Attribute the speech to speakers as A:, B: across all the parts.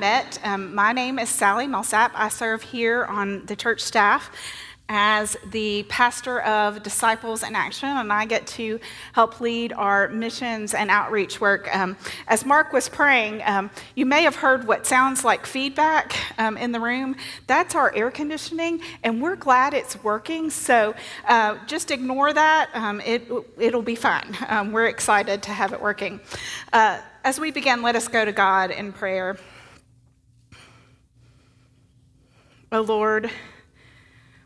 A: Met, um, my name is Sally Millsap. I serve here on the church staff as the pastor of Disciples in Action, and I get to help lead our missions and outreach work. Um, as Mark was praying, um, you may have heard what sounds like feedback um, in the room. That's our air conditioning, and we're glad it's working. So uh, just ignore that. Um, it, it'll be fine. Um, we're excited to have it working. Uh, as we begin, let us go to God in prayer. O oh Lord,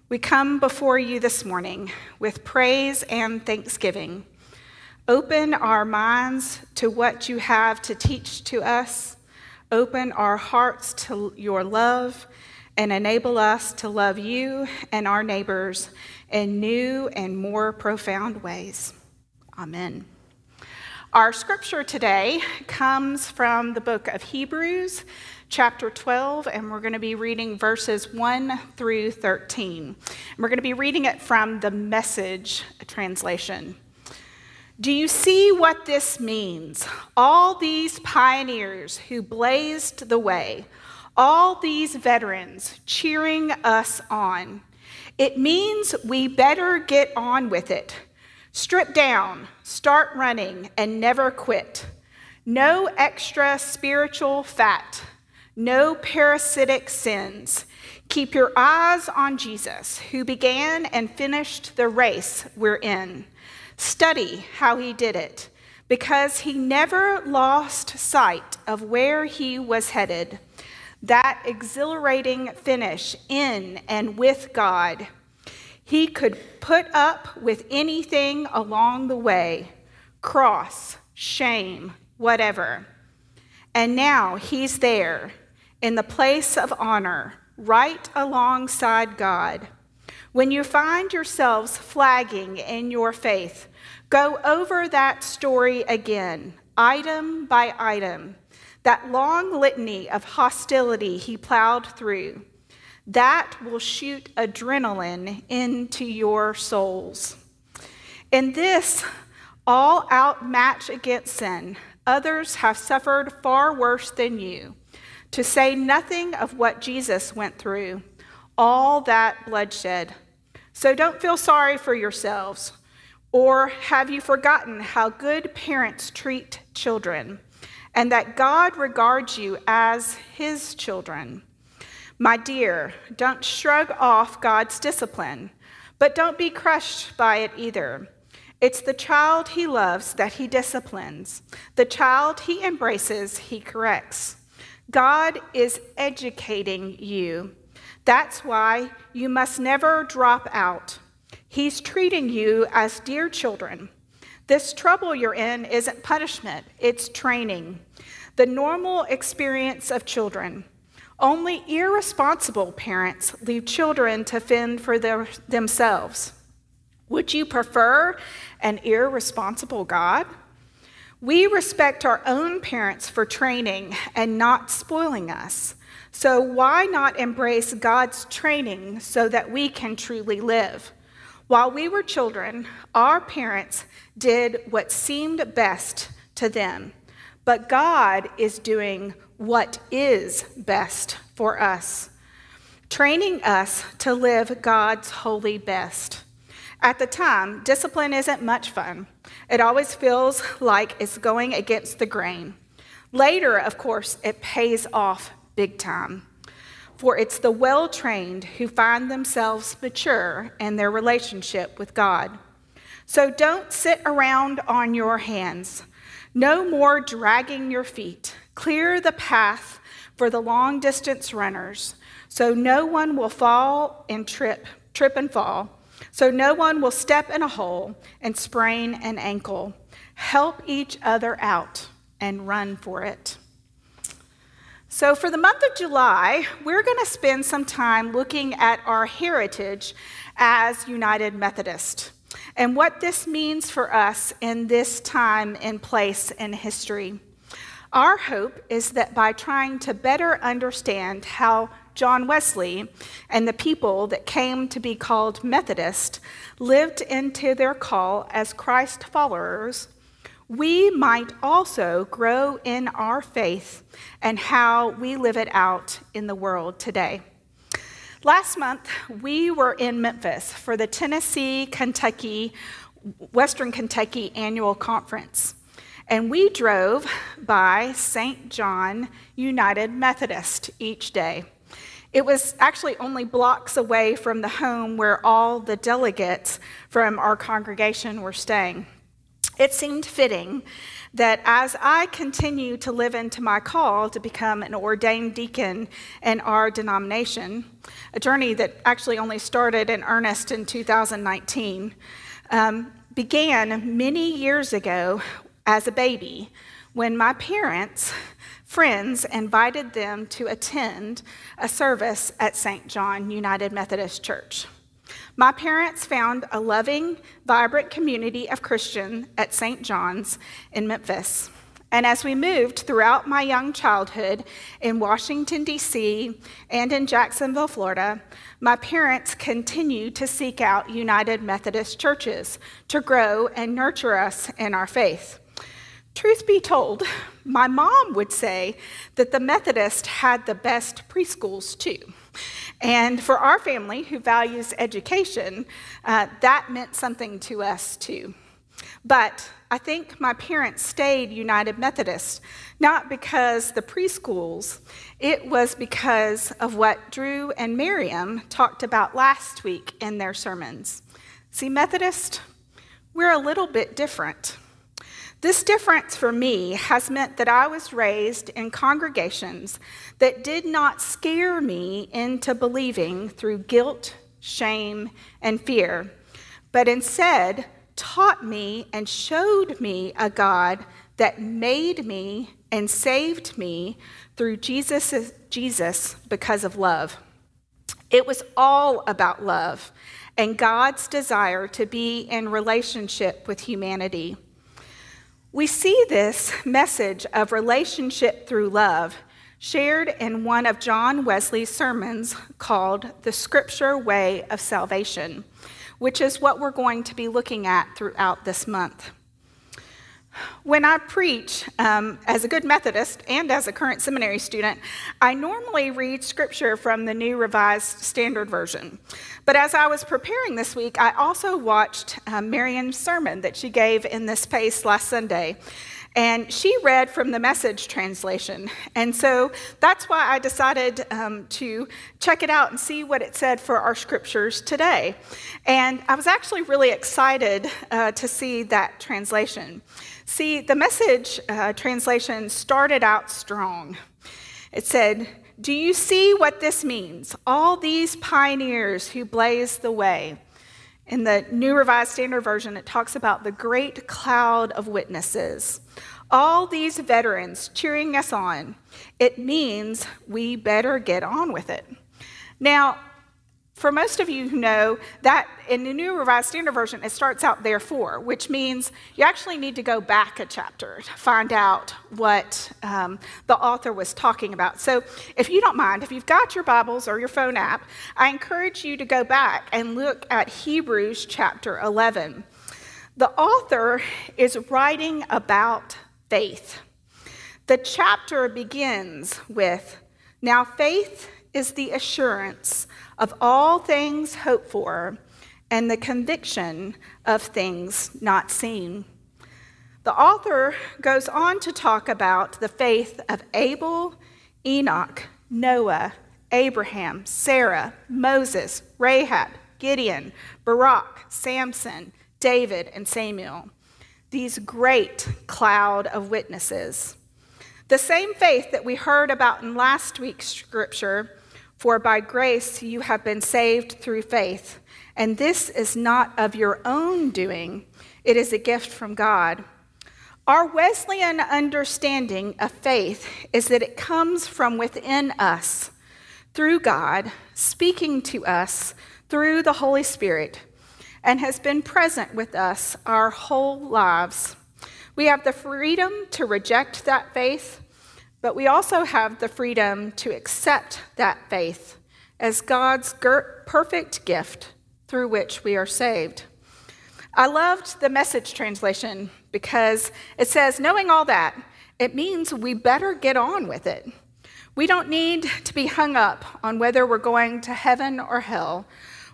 A: we come before you this morning with praise and thanksgiving. Open our minds to what you have to teach to us. Open our hearts to your love and enable us to love you and our neighbors in new and more profound ways. Amen. Our scripture today comes from the book of Hebrews, chapter 12, and we're going to be reading verses 1 through 13. And we're going to be reading it from the message translation. Do you see what this means? All these pioneers who blazed the way, all these veterans cheering us on. It means we better get on with it. Strip down, start running, and never quit. No extra spiritual fat, no parasitic sins. Keep your eyes on Jesus, who began and finished the race we're in. Study how he did it, because he never lost sight of where he was headed. That exhilarating finish in and with God he could put up with anything along the way cross, shame, whatever. And now he's there in the place of honor, right alongside God. When you find yourselves flagging in your faith, go over that story again, item by item, that long litany of hostility he plowed through that will shoot adrenaline into your souls. In this all out match against sin, others have suffered far worse than you, to say nothing of what Jesus went through, all that bloodshed. So don't feel sorry for yourselves. Or have you forgotten how good parents treat children and that God regards you as his children? My dear, don't shrug off God's discipline, but don't be crushed by it either. It's the child he loves that he disciplines, the child he embraces, he corrects. God is educating you. That's why you must never drop out. He's treating you as dear children. This trouble you're in isn't punishment, it's training. The normal experience of children. Only irresponsible parents leave children to fend for their, themselves. Would you prefer an irresponsible God? We respect our own parents for training and not spoiling us. So, why not embrace God's training so that we can truly live? While we were children, our parents did what seemed best to them. But God is doing what is best for us, training us to live God's holy best. At the time, discipline isn't much fun. It always feels like it's going against the grain. Later, of course, it pays off big time. For it's the well trained who find themselves mature in their relationship with God. So don't sit around on your hands. No more dragging your feet. Clear the path for the long distance runners so no one will fall and trip, trip and fall. So no one will step in a hole and sprain an ankle. Help each other out and run for it. So, for the month of July, we're going to spend some time looking at our heritage as United Methodist and what this means for us in this time and place in history. Our hope is that by trying to better understand how John Wesley and the people that came to be called Methodist lived into their call as Christ followers, we might also grow in our faith and how we live it out in the world today. Last month, we were in Memphis for the Tennessee, Kentucky, Western Kentucky annual conference. And we drove by St. John United Methodist each day. It was actually only blocks away from the home where all the delegates from our congregation were staying. It seemed fitting that as I continue to live into my call to become an ordained deacon in our denomination, a journey that actually only started in earnest in 2019, um, began many years ago as a baby when my parents, friends, invited them to attend a service at St. John United Methodist Church. My parents found a loving, vibrant community of Christians at St. John's in Memphis. And as we moved throughout my young childhood in Washington, D.C., and in Jacksonville, Florida, my parents continued to seek out United Methodist churches to grow and nurture us in our faith. Truth be told, my mom would say that the Methodist had the best preschools too. And for our family who values education, uh, that meant something to us too. But I think my parents stayed United Methodist, not because the preschools, it was because of what Drew and Miriam talked about last week in their sermons. See, Methodist, we're a little bit different. This difference for me has meant that I was raised in congregations that did not scare me into believing through guilt, shame, and fear, but instead taught me and showed me a God that made me and saved me through Jesus, Jesus because of love. It was all about love and God's desire to be in relationship with humanity. We see this message of relationship through love shared in one of John Wesley's sermons called The Scripture Way of Salvation, which is what we're going to be looking at throughout this month. When I preach, um, as a good Methodist and as a current seminary student, I normally read scripture from the New Revised Standard Version. But as I was preparing this week, I also watched um, Marian's sermon that she gave in this space last Sunday. And she read from the message translation. And so that's why I decided um, to check it out and see what it said for our scriptures today. And I was actually really excited uh, to see that translation. See, the message uh, translation started out strong. It said, Do you see what this means? All these pioneers who blazed the way. In the New Revised Standard Version, it talks about the great cloud of witnesses. All these veterans cheering us on. It means we better get on with it. Now, for most of you who know that in the New Revised Standard Version, it starts out therefore, which means you actually need to go back a chapter to find out what um, the author was talking about. So, if you don't mind, if you've got your Bibles or your phone app, I encourage you to go back and look at Hebrews chapter 11. The author is writing about faith. The chapter begins with Now faith is the assurance of all things hoped for and the conviction of things not seen. The author goes on to talk about the faith of Abel, Enoch, Noah, Abraham, Sarah, Moses, Rahab, Gideon, Barak, Samson, David, and Samuel. These great cloud of witnesses. The same faith that we heard about in last week's scripture for by grace you have been saved through faith. And this is not of your own doing, it is a gift from God our Wesleyan understanding of faith is that it comes from within us through God, speaking to us through the Holy Spirit, and has been present with us our whole lives. We have the freedom to reject that faith, but we also have the freedom to accept that faith as God's perfect gift through which we are saved. I loved the message translation because it says, knowing all that, it means we better get on with it. We don't need to be hung up on whether we're going to heaven or hell.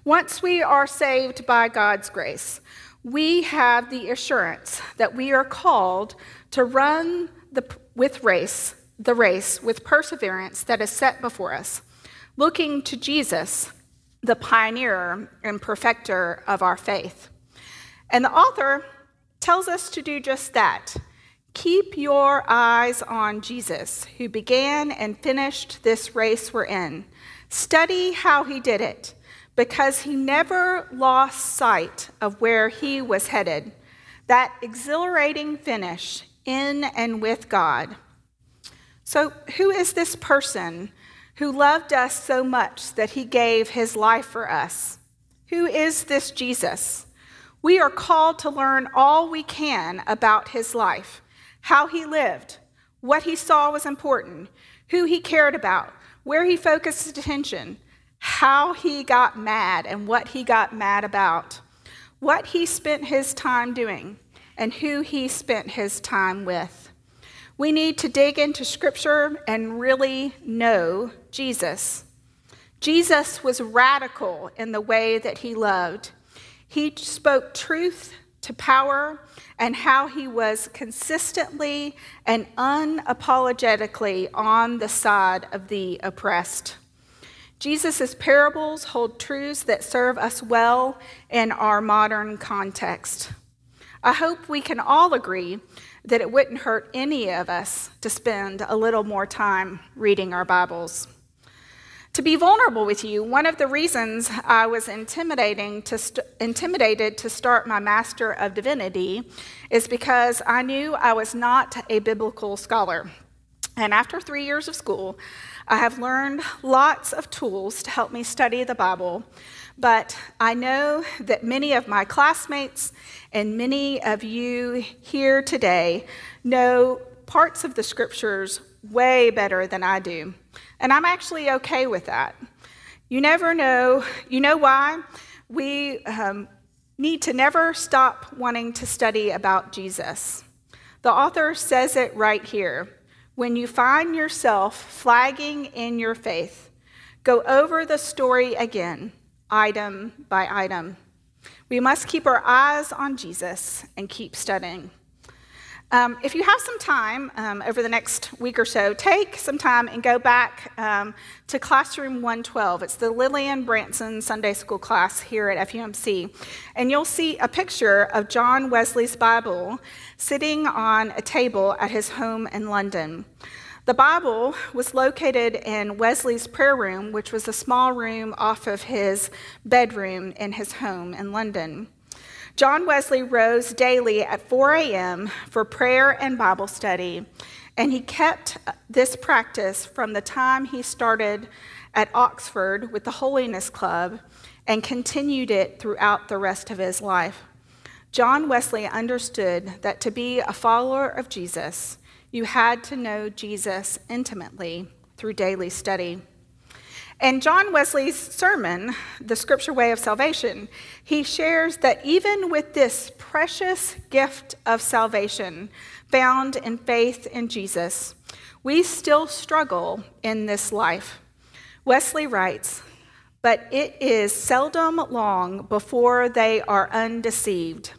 A: Once we are saved by God's grace, we have the assurance that we are called to run the, with race, the race with perseverance that is set before us, looking to Jesus, the pioneer and perfecter of our faith. And the author tells us to do just that. Keep your eyes on Jesus, who began and finished this race we're in. Study how he did it, because he never lost sight of where he was headed that exhilarating finish in and with God. So, who is this person who loved us so much that he gave his life for us? Who is this Jesus? We are called to learn all we can about his life, how he lived, what he saw was important, who he cared about, where he focused his attention, how he got mad and what he got mad about, what he spent his time doing, and who he spent his time with. We need to dig into scripture and really know Jesus. Jesus was radical in the way that he loved. He spoke truth to power and how he was consistently and unapologetically on the side of the oppressed. Jesus' parables hold truths that serve us well in our modern context. I hope we can all agree that it wouldn't hurt any of us to spend a little more time reading our Bibles. To be vulnerable with you, one of the reasons I was intimidating to st- intimidated to start my Master of Divinity is because I knew I was not a biblical scholar. And after three years of school, I have learned lots of tools to help me study the Bible, but I know that many of my classmates and many of you here today know parts of the scriptures way better than I do. And I'm actually okay with that. You never know. You know why? We um, need to never stop wanting to study about Jesus. The author says it right here. When you find yourself flagging in your faith, go over the story again, item by item. We must keep our eyes on Jesus and keep studying. Um, if you have some time um, over the next week or so, take some time and go back um, to Classroom 112. It's the Lillian Branson Sunday School class here at FUMC. And you'll see a picture of John Wesley's Bible sitting on a table at his home in London. The Bible was located in Wesley's prayer room, which was a small room off of his bedroom in his home in London. John Wesley rose daily at 4 a.m. for prayer and Bible study, and he kept this practice from the time he started at Oxford with the Holiness Club and continued it throughout the rest of his life. John Wesley understood that to be a follower of Jesus, you had to know Jesus intimately through daily study. In John Wesley's sermon, The Scripture Way of Salvation, he shares that even with this precious gift of salvation found in faith in Jesus, we still struggle in this life. Wesley writes, but it is seldom long before they are undeceived.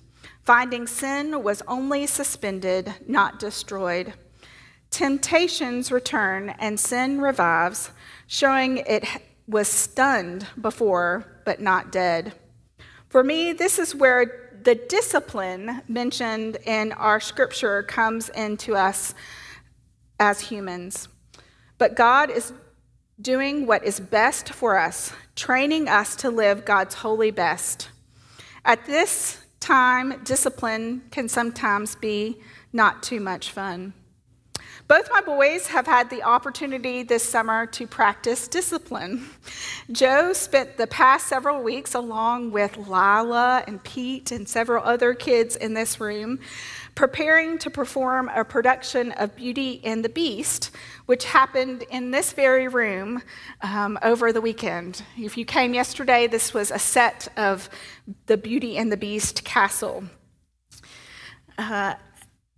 A: Finding sin was only suspended, not destroyed. Temptations return and sin revives, showing it was stunned before, but not dead. For me, this is where the discipline mentioned in our scripture comes into us as humans. But God is doing what is best for us, training us to live God's holy best. At this time, discipline can sometimes be not too much fun. Both my boys have had the opportunity this summer to practice discipline. Joe spent the past several weeks along with Lila and Pete and several other kids in this room preparing to perform a production of Beauty and the Beast, which happened in this very room um, over the weekend. If you came yesterday, this was a set of the Beauty and the Beast castle. Uh,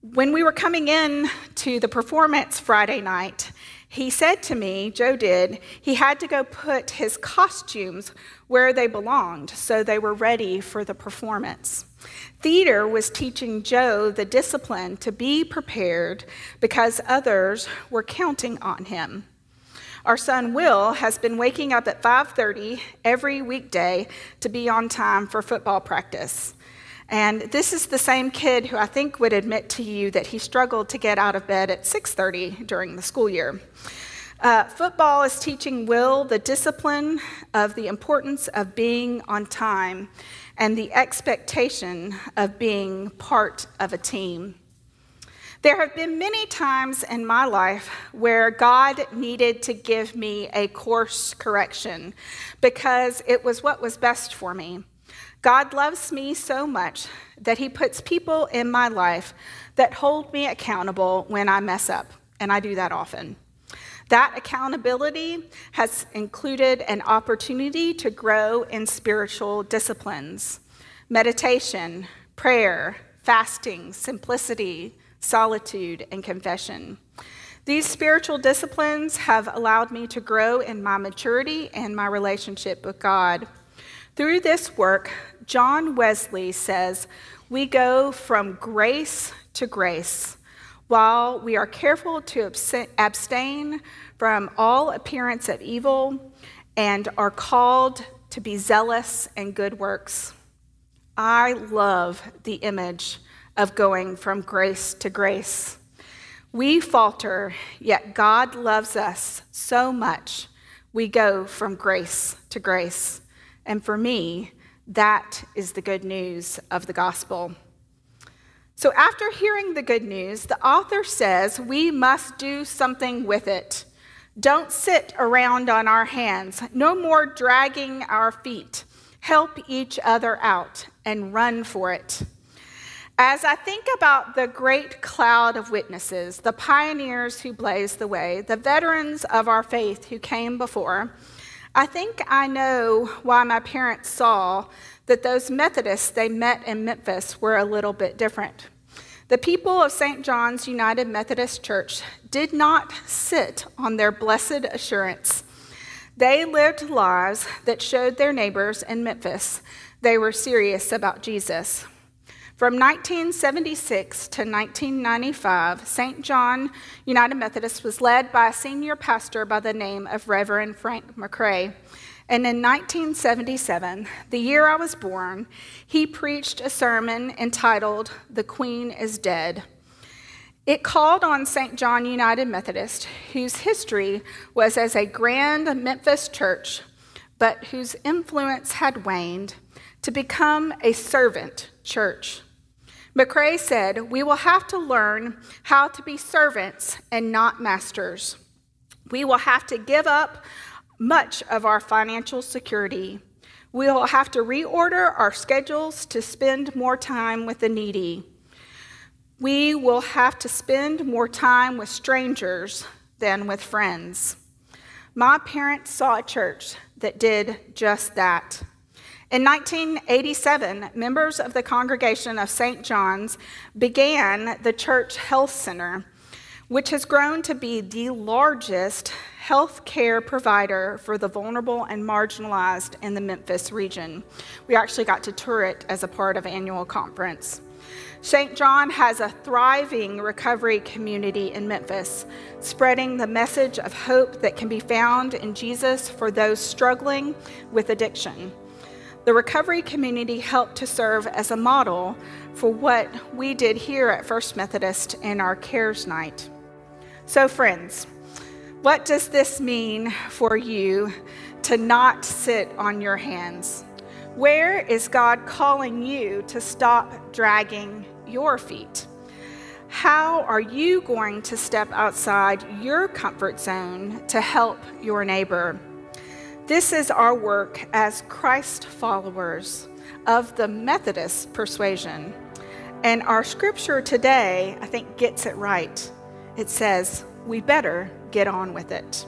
A: when we were coming in to the performance Friday night, he said to me, Joe did, he had to go put his costumes where they belonged so they were ready for the performance. Theater was teaching Joe the discipline to be prepared because others were counting on him. Our son Will has been waking up at 5:30 every weekday to be on time for football practice. And this is the same kid who I think would admit to you that he struggled to get out of bed at 6:30 during the school year. Uh, football is teaching Will the discipline of the importance of being on time and the expectation of being part of a team. There have been many times in my life where God needed to give me a course correction because it was what was best for me. God loves me so much that He puts people in my life that hold me accountable when I mess up, and I do that often. That accountability has included an opportunity to grow in spiritual disciplines meditation, prayer, fasting, simplicity, solitude, and confession. These spiritual disciplines have allowed me to grow in my maturity and my relationship with God. Through this work, John Wesley says, we go from grace to grace while we are careful to abstain from all appearance of evil and are called to be zealous in good works. I love the image of going from grace to grace. We falter, yet God loves us so much, we go from grace to grace. And for me, that is the good news of the gospel. So, after hearing the good news, the author says we must do something with it. Don't sit around on our hands. No more dragging our feet. Help each other out and run for it. As I think about the great cloud of witnesses, the pioneers who blazed the way, the veterans of our faith who came before, I think I know why my parents saw that those Methodists they met in Memphis were a little bit different. The people of St. John's United Methodist Church did not sit on their blessed assurance. They lived lives that showed their neighbors in Memphis they were serious about Jesus. From 1976 to 1995, St. John United Methodist was led by a senior pastor by the name of Reverend Frank McRae. And in 1977, the year I was born, he preached a sermon entitled The Queen is Dead. It called on St. John United Methodist, whose history was as a grand Memphis church, but whose influence had waned, to become a servant church. McRae said, We will have to learn how to be servants and not masters. We will have to give up much of our financial security. We will have to reorder our schedules to spend more time with the needy. We will have to spend more time with strangers than with friends. My parents saw a church that did just that. In 1987, members of the congregation of St. John's began the church health center, which has grown to be the largest health care provider for the vulnerable and marginalized in the Memphis region. We actually got to tour it as a part of annual conference. St. John has a thriving recovery community in Memphis, spreading the message of hope that can be found in Jesus for those struggling with addiction. The recovery community helped to serve as a model for what we did here at First Methodist in our Cares Night. So, friends, what does this mean for you to not sit on your hands? Where is God calling you to stop dragging your feet? How are you going to step outside your comfort zone to help your neighbor? This is our work as Christ followers of the Methodist persuasion. And our scripture today, I think, gets it right. It says, we better get on with it.